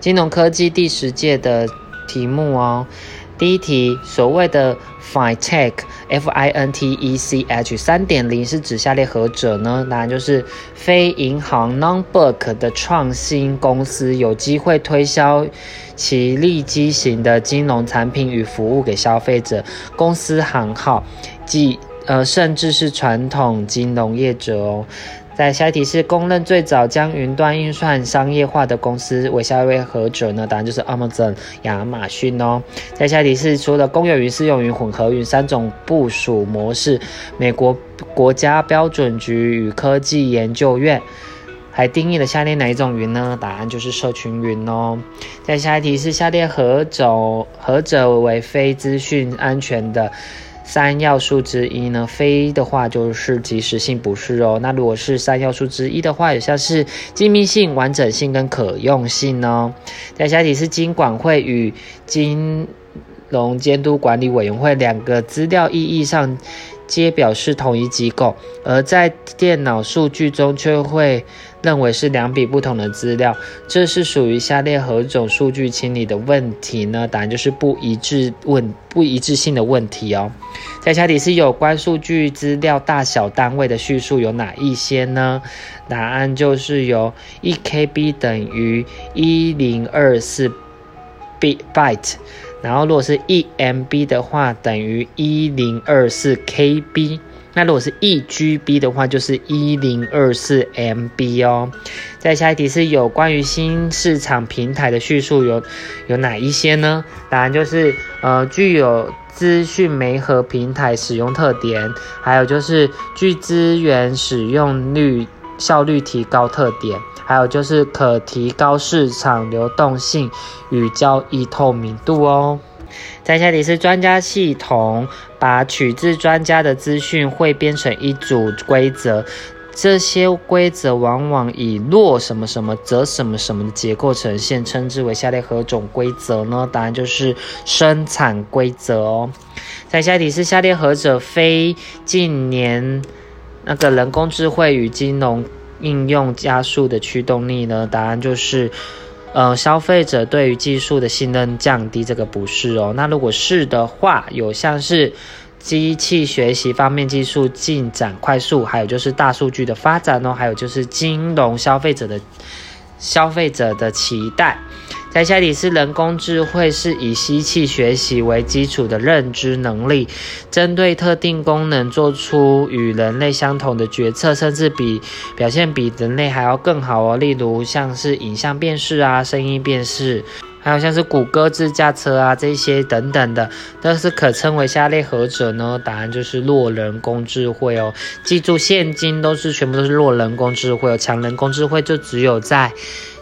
金融科技第十届的题目哦。第一题，所谓的 FinTech（F-I-N-T-E-C-H） 三点零是指下列何者呢？答案就是非银行 （Non-Bank） 的创新公司有机会推销其利基型的金融产品与服务给消费者。公司行号，即呃，甚至是传统金融业者哦。在下一题是公认最早将云端运算商业化的公司为下一位何者呢？答案就是 Amazon 亚马逊哦。在下一题是除了公有云、私有云、混合云三种部署模式，美国国家标准局与科技研究院还定义了下列哪一种云呢？答案就是社群云哦。在下一题是下列何种何者为非资讯安全的？三要素之一呢？非的话就是及时性，不是哦。那如果是三要素之一的话，有像是机密性、完整性跟可用性呢？再下题是金管会与金融监督管理委员会两个资料意义上。皆表示同一机构，而在电脑数据中却会认为是两笔不同的资料，这是属于下列何种数据清理的问题呢？答案就是不一致问不一致性的问题哦。在下题是有关数据资料大小单位的叙述有哪一些呢？答案就是由一 KB 等于一零二四 byte。然后，如果是 EMB 的话，等于一零二四 KB。那如果是 EGB 的话，就是一零二四 MB 哦。再下一题是有关于新市场平台的叙述有有哪一些呢？答案就是呃，具有资讯媒合平台使用特点，还有就是具资源使用率效率提高特点。还有就是可提高市场流动性与交易透明度哦。在下题是专家系统把取自专家的资讯汇编成一组规则，这些规则往往以若什么什么则什么什么的结构呈现，称之为下列何种规则呢？答案就是生产规则哦。在下题是下列何者非近年那个人工智慧与金融？应用加速的驱动力呢？答案就是，呃，消费者对于技术的信任降低，这个不是哦。那如果是的话，有像是机器学习方面技术进展快速，还有就是大数据的发展哦，还有就是金融消费者的消费者的期待。在下题是人工智慧是以机器学习为基础的认知能力，针对特定功能做出与人类相同的决策，甚至比表现比人类还要更好哦。例如像是影像辨识啊、声音辨识，还有像是谷歌自驾车啊这些等等的，都是可称为下列何者呢？答案就是弱人工智慧哦。记住，现今都是全部都是弱人工智慧哦，强人工智慧就只有在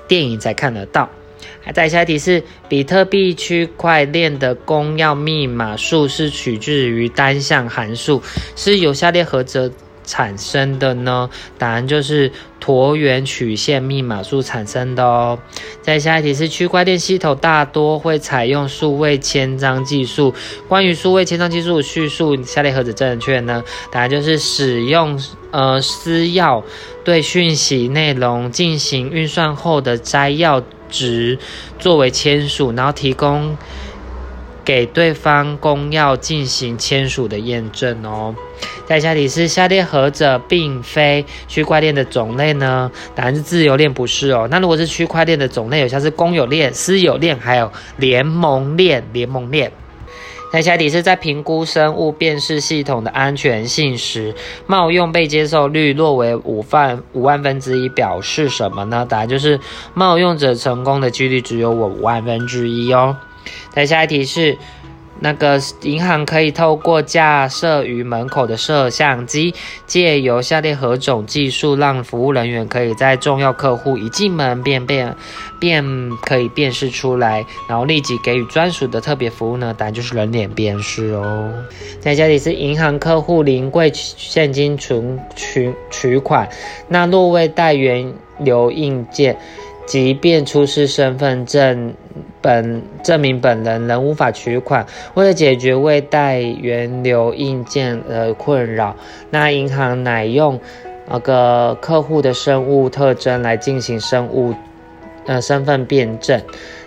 电影才看得到。再下一题是比特币区块链的公钥密码数是取自于单向函数，是由下列何者产生的呢？答案就是椭圆曲线密码数产生的哦。再下一题是区块链系统大多会采用数位签章技术，关于数位签章技术叙述下列何者正确呢？答案就是使用呃私钥对讯息内容进行运算后的摘要。值作为签署，然后提供给对方公钥进行签署的验证哦。在下题是下列何者并非区块链的种类呢？答案是自由链不是哦。那如果是区块链的种类，有像是公有链、私有链，还有联盟链、联盟链。那下题是在评估生物辨识系统的安全性时，冒用被接受率若为五万五万分之一，表示什么呢？答案就是冒用者成功的几率只有五万分之一哦。台下一题是。那个银行可以透过架设于门口的摄像机，借由下列何种技术，让服务人员可以在重要客户一进门便便便可以辨识出来，然后立即给予专属的特别服务呢？答案就是人脸辨识哦。在这里是银行客户临柜现金存取取款，那若未带原留印件。即便出示身份证本证明本人仍无法取款。为了解决未带原留印件的困扰，那银行乃用那个客户的生物特征来进行生物呃身份辨证。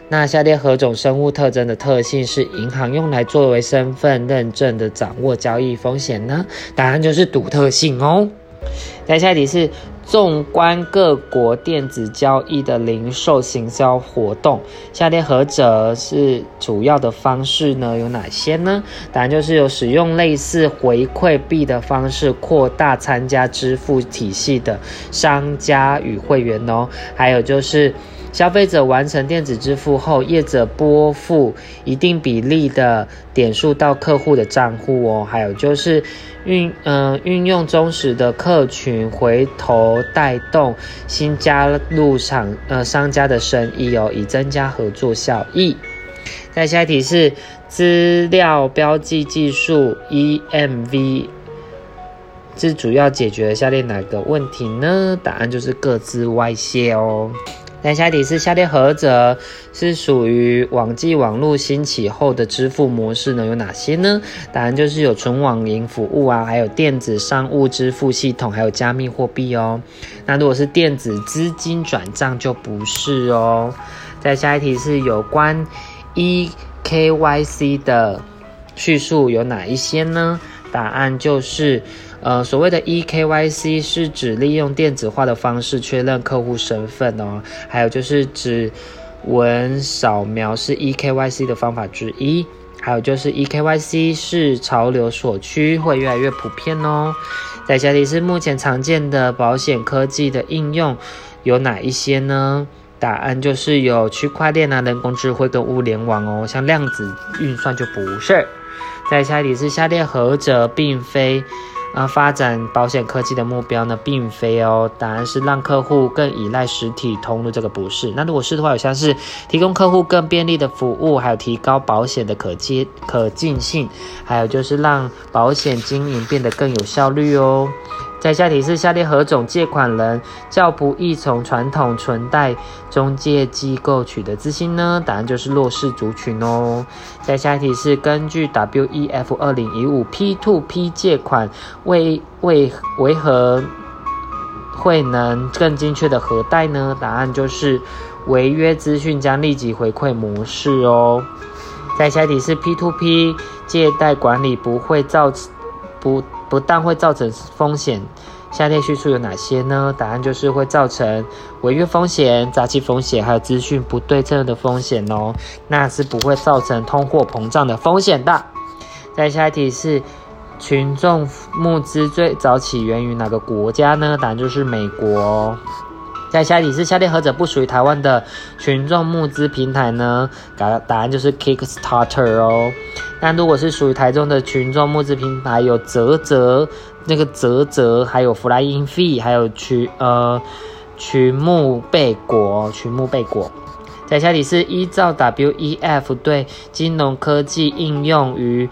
那下列何种生物特征的特性是银行用来作为身份认证的掌握交易风险呢？答案就是独特性哦。再下一题是。纵观各国电子交易的零售行销活动，下列何者是主要的方式呢？有哪些呢？答案就是有使用类似回馈币的方式扩大参加支付体系的商家与会员哦，还有就是。消费者完成电子支付后，业者拨付一定比例的点数到客户的账户哦。还有就是运嗯运用忠实的客群，回头带动新加入厂呃商家的生意哦，以增加合作效益。再下一题是资料标记技术 EMV，是主要解决下列哪个问题呢？答案就是各自外泄哦。那下题是下列何者是属于网际网络兴起后的支付模式呢？有哪些呢？答案就是有纯网银服务啊，还有电子商务支付系统，还有加密货币哦。那如果是电子资金转账就不是哦。再下一题是有关 eKYC 的叙述有哪一些呢？答案就是。呃，所谓的 eKYC 是指利用电子化的方式确认客户身份哦，还有就是指纹扫描是 eKYC 的方法之一，还有就是 eKYC 是潮流所趋，会越来越普遍哦。在下题是目前常见的保险科技的应用有哪一些呢？答案就是有区块链啊、人工智慧跟物联网哦，像量子运算就不是。再下题是下列何者并非。啊发展保险科技的目标呢，并非哦，答案是让客户更依赖实体通路，这个不是。那如果是的话，有像是提供客户更便利的服务，还有提高保险的可接可进性，还有就是让保险经营变得更有效率哦。在下题是下列何种借款人较不易从传统存贷中介机构取得资金呢？答案就是弱势族群哦。在下题是根据 WEF 二零一五 P2P 借款为为为何会能更精确的核贷呢？答案就是违约资讯将立即回馈模式哦。在下题是 P2P 借贷管理不会造不。不但会造成风险，下列叙述有哪些呢？答案就是会造成违约风险、诈欺风险，还有资讯不对称的风险哦。那是不会造成通货膨胀的风险的。再下一题是群众募资最早起源于哪个国家呢？答案就是美国。再下一题是下列何者不属于台湾的群众募资平台呢？答答案就是 Kickstarter 哦。那如果是属于台中的群众募资平台，有泽泽那个泽泽，还有 Flying Fee，还有群呃群木贝果，群木贝果。在下题是依照 WEF 对金融科技应用于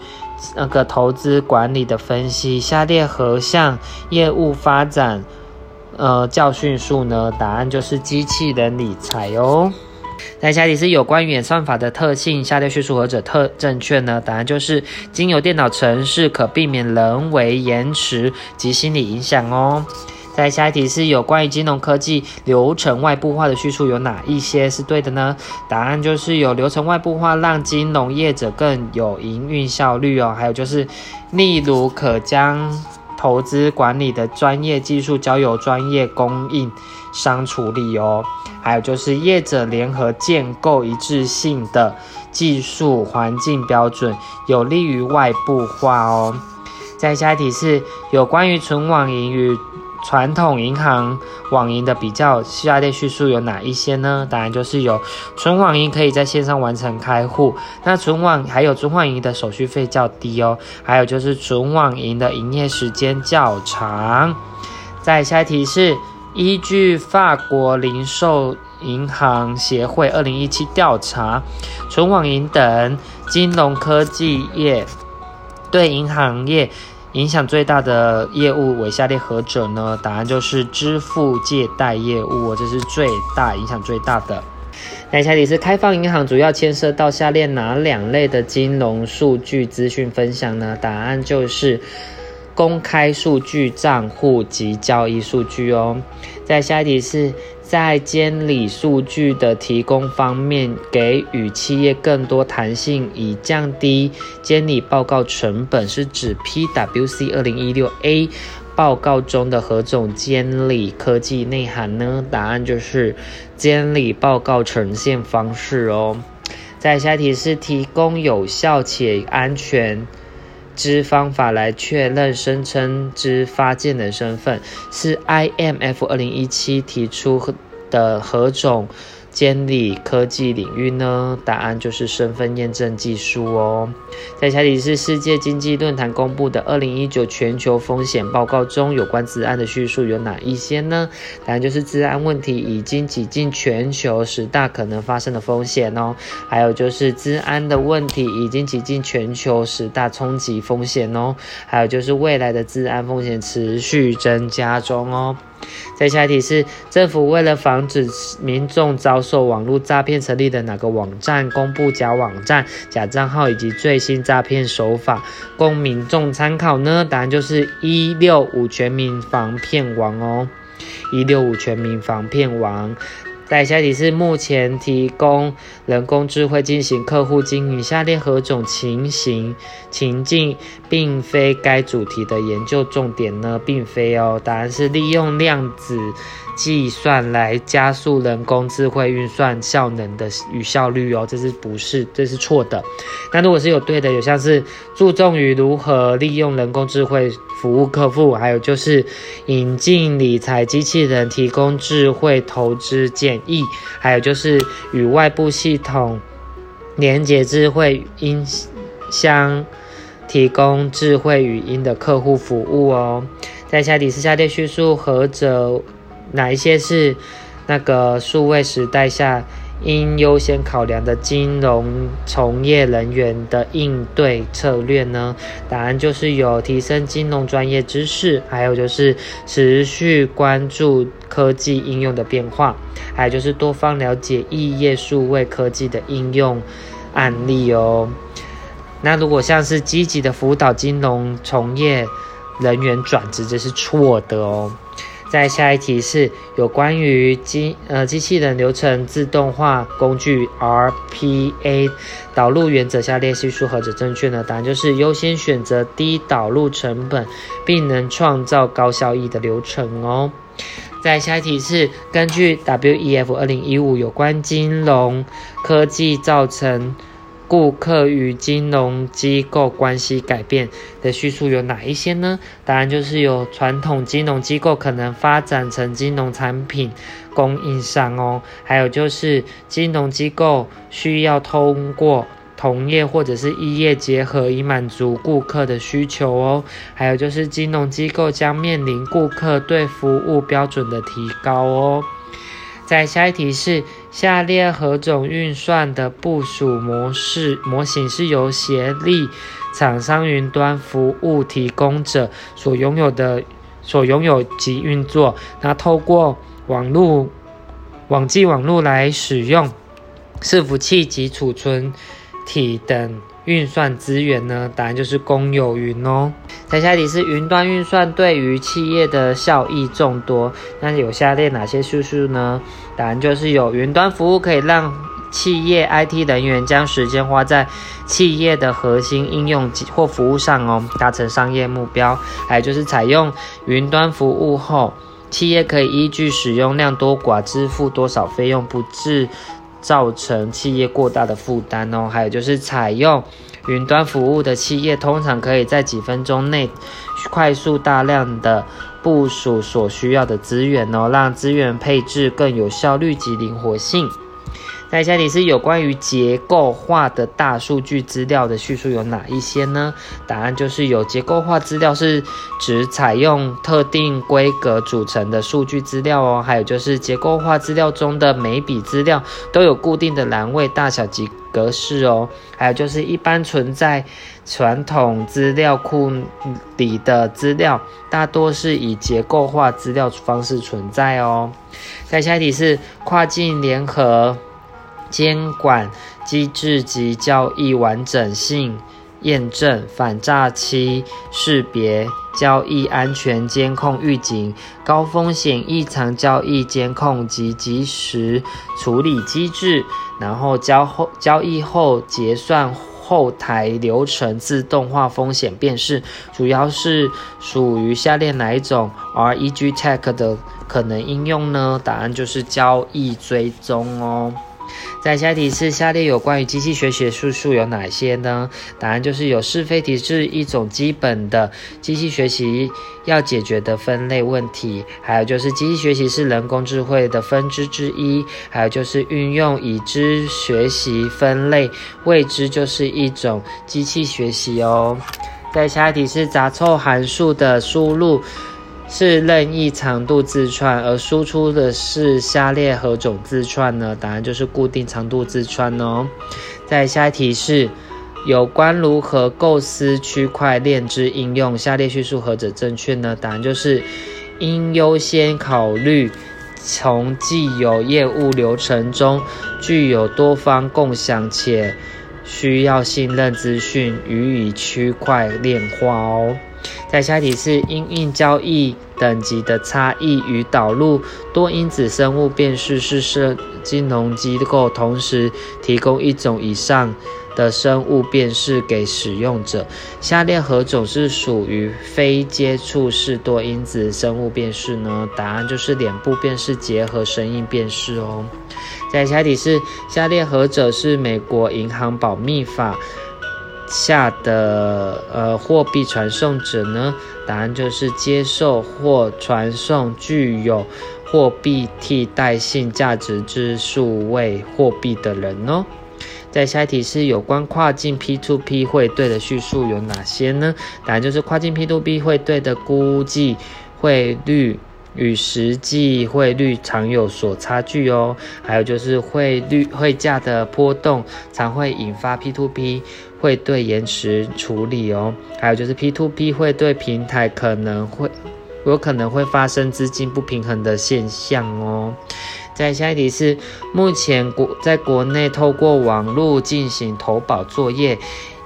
那个投资管理的分析，下列何项业务发展？呃，教训数呢？答案就是机器人理财哦。那下一题是有关于演算法的特性，下列叙述何者特正确呢？答案就是经由电脑程式可避免人为延迟及心理影响哦。在下一题是有关于金融科技流程外部化的叙述有哪一些是对的呢？答案就是有流程外部化，让金融业者更有营运效率哦。还有就是，例如可将。投资管理的专业技术交由专业供应商处理哦，还有就是业者联合建构一致性的技术环境标准，有利于外部化哦。再下一题是有关于存网银与。传统银行网银的比较下列叙述有哪一些呢？答案就是有纯网银可以在线上完成开户，那纯网还有纯网银的手续费较低哦，还有就是纯网银的营业时间较长。再下一题是依据法国零售银行协会二零一七调查，纯网银等金融科技业对银行业。影响最大的业务为下列何者呢？答案就是支付借贷业务，这是最大影响最大的。那下题是开放银行主要牵涉到下列哪两类的金融数据资讯分享呢？答案就是公开数据账户及交易数据哦。在下一题是在监理数据的提供方面，给予企业更多弹性，以降低监理报告成本，是指 PWC 二零一六 A 报告中的何种监理科技内涵呢？答案就是监理报告呈现方式哦。在下一题是提供有效且安全。之方法来确认声称之发件人身份，是 IMF 二零一七提出的何种？监理科技领域呢？答案就是身份验证技术哦。在下题是世界经济论坛公布的二零一九全球风险报告中，有关治安的叙述有哪一些呢？答案就是治安问题已经挤进全球十大可能发生的风险哦。还有就是治安的问题已经挤进全球十大冲击风险哦。还有就是未来的治安风险持续增加中哦。再下一题是政府为了防止民众遭受网络诈骗，成立的哪个网站公布假网站、假账号以及最新诈骗手法，供民众参考呢？答案就是一六五全民防骗网哦，一六五全民防骗网。在下题是目前提供人工智慧进行客户经营，下列何种情形情境并非该主题的研究重点呢？并非哦，答案是利用量子。计算来加速人工智慧运算效能的与效率哦，这是不是？这是错的。那如果是有对的，有像是注重于如何利用人工智慧服务客户，还有就是引进理财机器人提供智慧投资建议，还有就是与外部系统连接智慧音箱提供智慧语音的客户服务哦。在下底是下列叙述何者？哪一些是那个数位时代下应优先考量的金融从业人员的应对策略呢？答案就是有提升金融专业知识，还有就是持续关注科技应用的变化，还有就是多方了解异业数位科技的应用案例哦。那如果像是积极的辅导金融从业人员转职，这是错的哦。在下一题是有关于机呃机器人流程自动化工具 RPA 导入原则下列叙述何者正确呢？答案就是优先选择低导入成本并能创造高效益的流程哦。在下一题是根据 WEF 二零一五有关金融科技造成。顾客与金融机构关系改变的叙述有哪一些呢？答案就是有传统金融机构可能发展成金融产品供应商哦，还有就是金融机构需要通过同业或者是异业结合以满足顾客的需求哦，还有就是金融机构将面临顾客对服务标准的提高哦。在下一题是。下列何种运算的部署模式模型是由协力厂商云端服务提供者所拥有的所拥有及运作？那透过网络网际网络来使用伺服器及储存体等。运算资源呢？答案就是公有云哦。在下题是云端运算对于企业的效益众多，那有下列哪些叙述呢？答案就是有云端服务可以让企业 IT 人员将时间花在企业的核心应用或服务上哦，达成商业目标。还有就是采用云端服务后，企业可以依据使用量多寡支付多少费用，不致。造成企业过大的负担哦，还有就是采用云端服务的企业，通常可以在几分钟内快速大量的部署所需要的资源哦，让资源配置更有效率及灵活性。在下题是有关于结构化的大数据资料的叙述有哪一些呢？答案就是有结构化资料是指采用特定规格组成的数据资料哦，还有就是结构化资料中的每笔资料都有固定的栏位大小及格式哦，还有就是一般存在传统资料库里的资料大多是以结构化资料方式存在哦。在下一题是跨境联合。监管机制及交易完整性验证、反诈欺识别交易安全监控预警、高风险异常交易监控及及时处理机制，然后交后交易后结算后台流程自动化风险辨识，主要是属于下列哪一种 REG Tech 的可能应用呢？答案就是交易追踪哦。在下题是下列有关于机器学习的叙述有哪些呢？答案就是有是非题是一种基本的机器学习要解决的分类问题，还有就是机器学习是人工智慧的分支之一，还有就是运用已知学习分类未知就是一种机器学习哦。在下一题是杂凑函数的输入。是任意长度字串，而输出的是下列何种字串呢？答案就是固定长度字串哦。再下一题是有关如何构思区块链之应用，下列叙述何者正确呢？答案就是应优先考虑从既有业务流程中具有多方共享且需要信任资讯予以区块链化哦。在下题是因应交易等级的差异与导入多因子生物辨识是设金融机构同时提供一种以上的生物辨识给使用者。下列何种是属于非接触式多因子生物辨识呢？答案就是脸部辨识结合声音辨识哦。在下题是下列何者是美国银行保密法？下的呃货币传送者呢？答案就是接受或传送具有货币替代性价值之数位货币的人哦。在下一题是有关跨境 P2P 汇兑的叙述有哪些呢？答案就是跨境 P2P 汇兑的估计汇率。与实际汇率常有所差距哦，还有就是汇率汇价的波动常会引发 P2P 汇兑延迟处理哦，还有就是 P2P 汇兑平台可能会有可能会发生资金不平衡的现象哦。再下一题是，目前国在国内透过网络进行投保作业，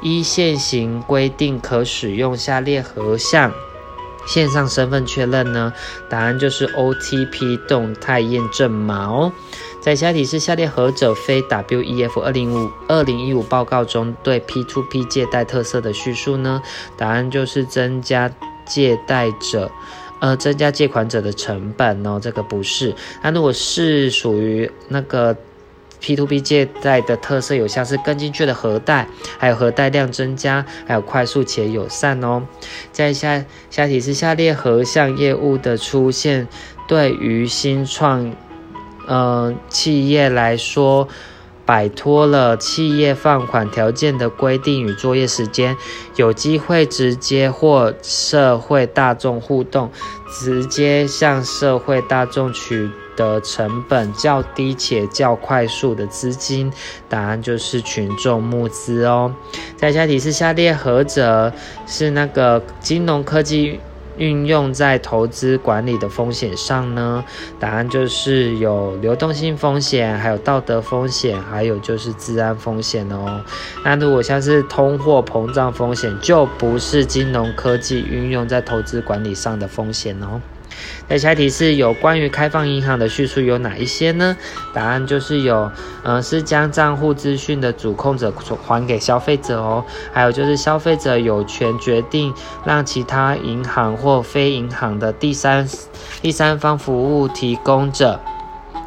依现行规定可使用下列何项？线上身份确认呢？答案就是 OTP 动态验证码哦。在下题是下列何者非 WEF 二零五二零一五报告中对 P2P 借贷特色的叙述呢？答案就是增加借贷者，呃，增加借款者的成本哦。这个不是。那如果是属于那个。P2P 借贷的特色有像是更精确的核贷，还有核贷量增加，还有快速且友善哦。在下下题是下列何项业务的出现，对于新创呃企业来说，摆脱了企业放款条件的规定与作业时间，有机会直接或社会大众互动，直接向社会大众取。的成本较低且较快速的资金，答案就是群众募资哦。在下题是下列何者是那个金融科技运用在投资管理的风险上呢？答案就是有流动性风险，还有道德风险，还有就是治安风险哦。那如果像是通货膨胀风险，就不是金融科技运用在投资管理上的风险哦。那下一题是有关于开放银行的叙述有哪一些呢？答案就是有，嗯，是将账户资讯的主控者还给消费者哦。还有就是消费者有权决定让其他银行或非银行的第三第三方服务提供者。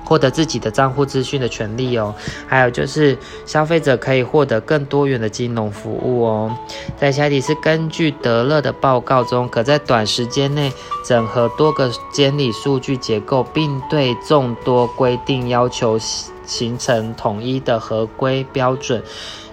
获得自己的账户资讯的权利哦，还有就是消费者可以获得更多元的金融服务哦。在下题是根据德勒的报告中，可在短时间内整合多个监理数据结构，并对众多规定要求形成统一的合规标准。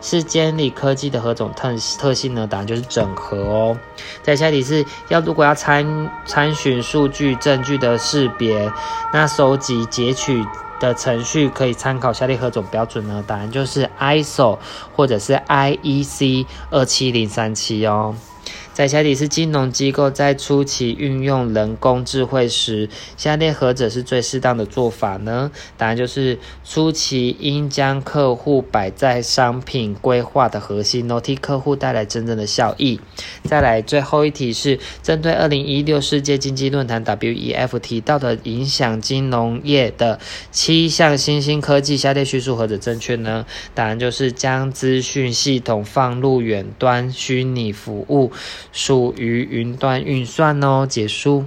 是监理科技的何种特特性呢？答案就是整合哦。在下题是要如果要参参询数据证据的识别，那收集截取的程序可以参考下列何种标准呢？答案就是 ISO 或者是 IEC 二七零三七哦。在下题是金融机构在初期运用人工智慧时，下列何者是最适当的做法呢？答案就是初期应将客户摆在商品规划的核心，替客户带来真正的效益。再来最后一题是针对二零一六世界经济论坛 WEF 提到的影响金融业的七项新兴科技，下列叙述何者正确呢？答案就是将资讯系统放入远端虚拟服务。属于云端运算哦，结束。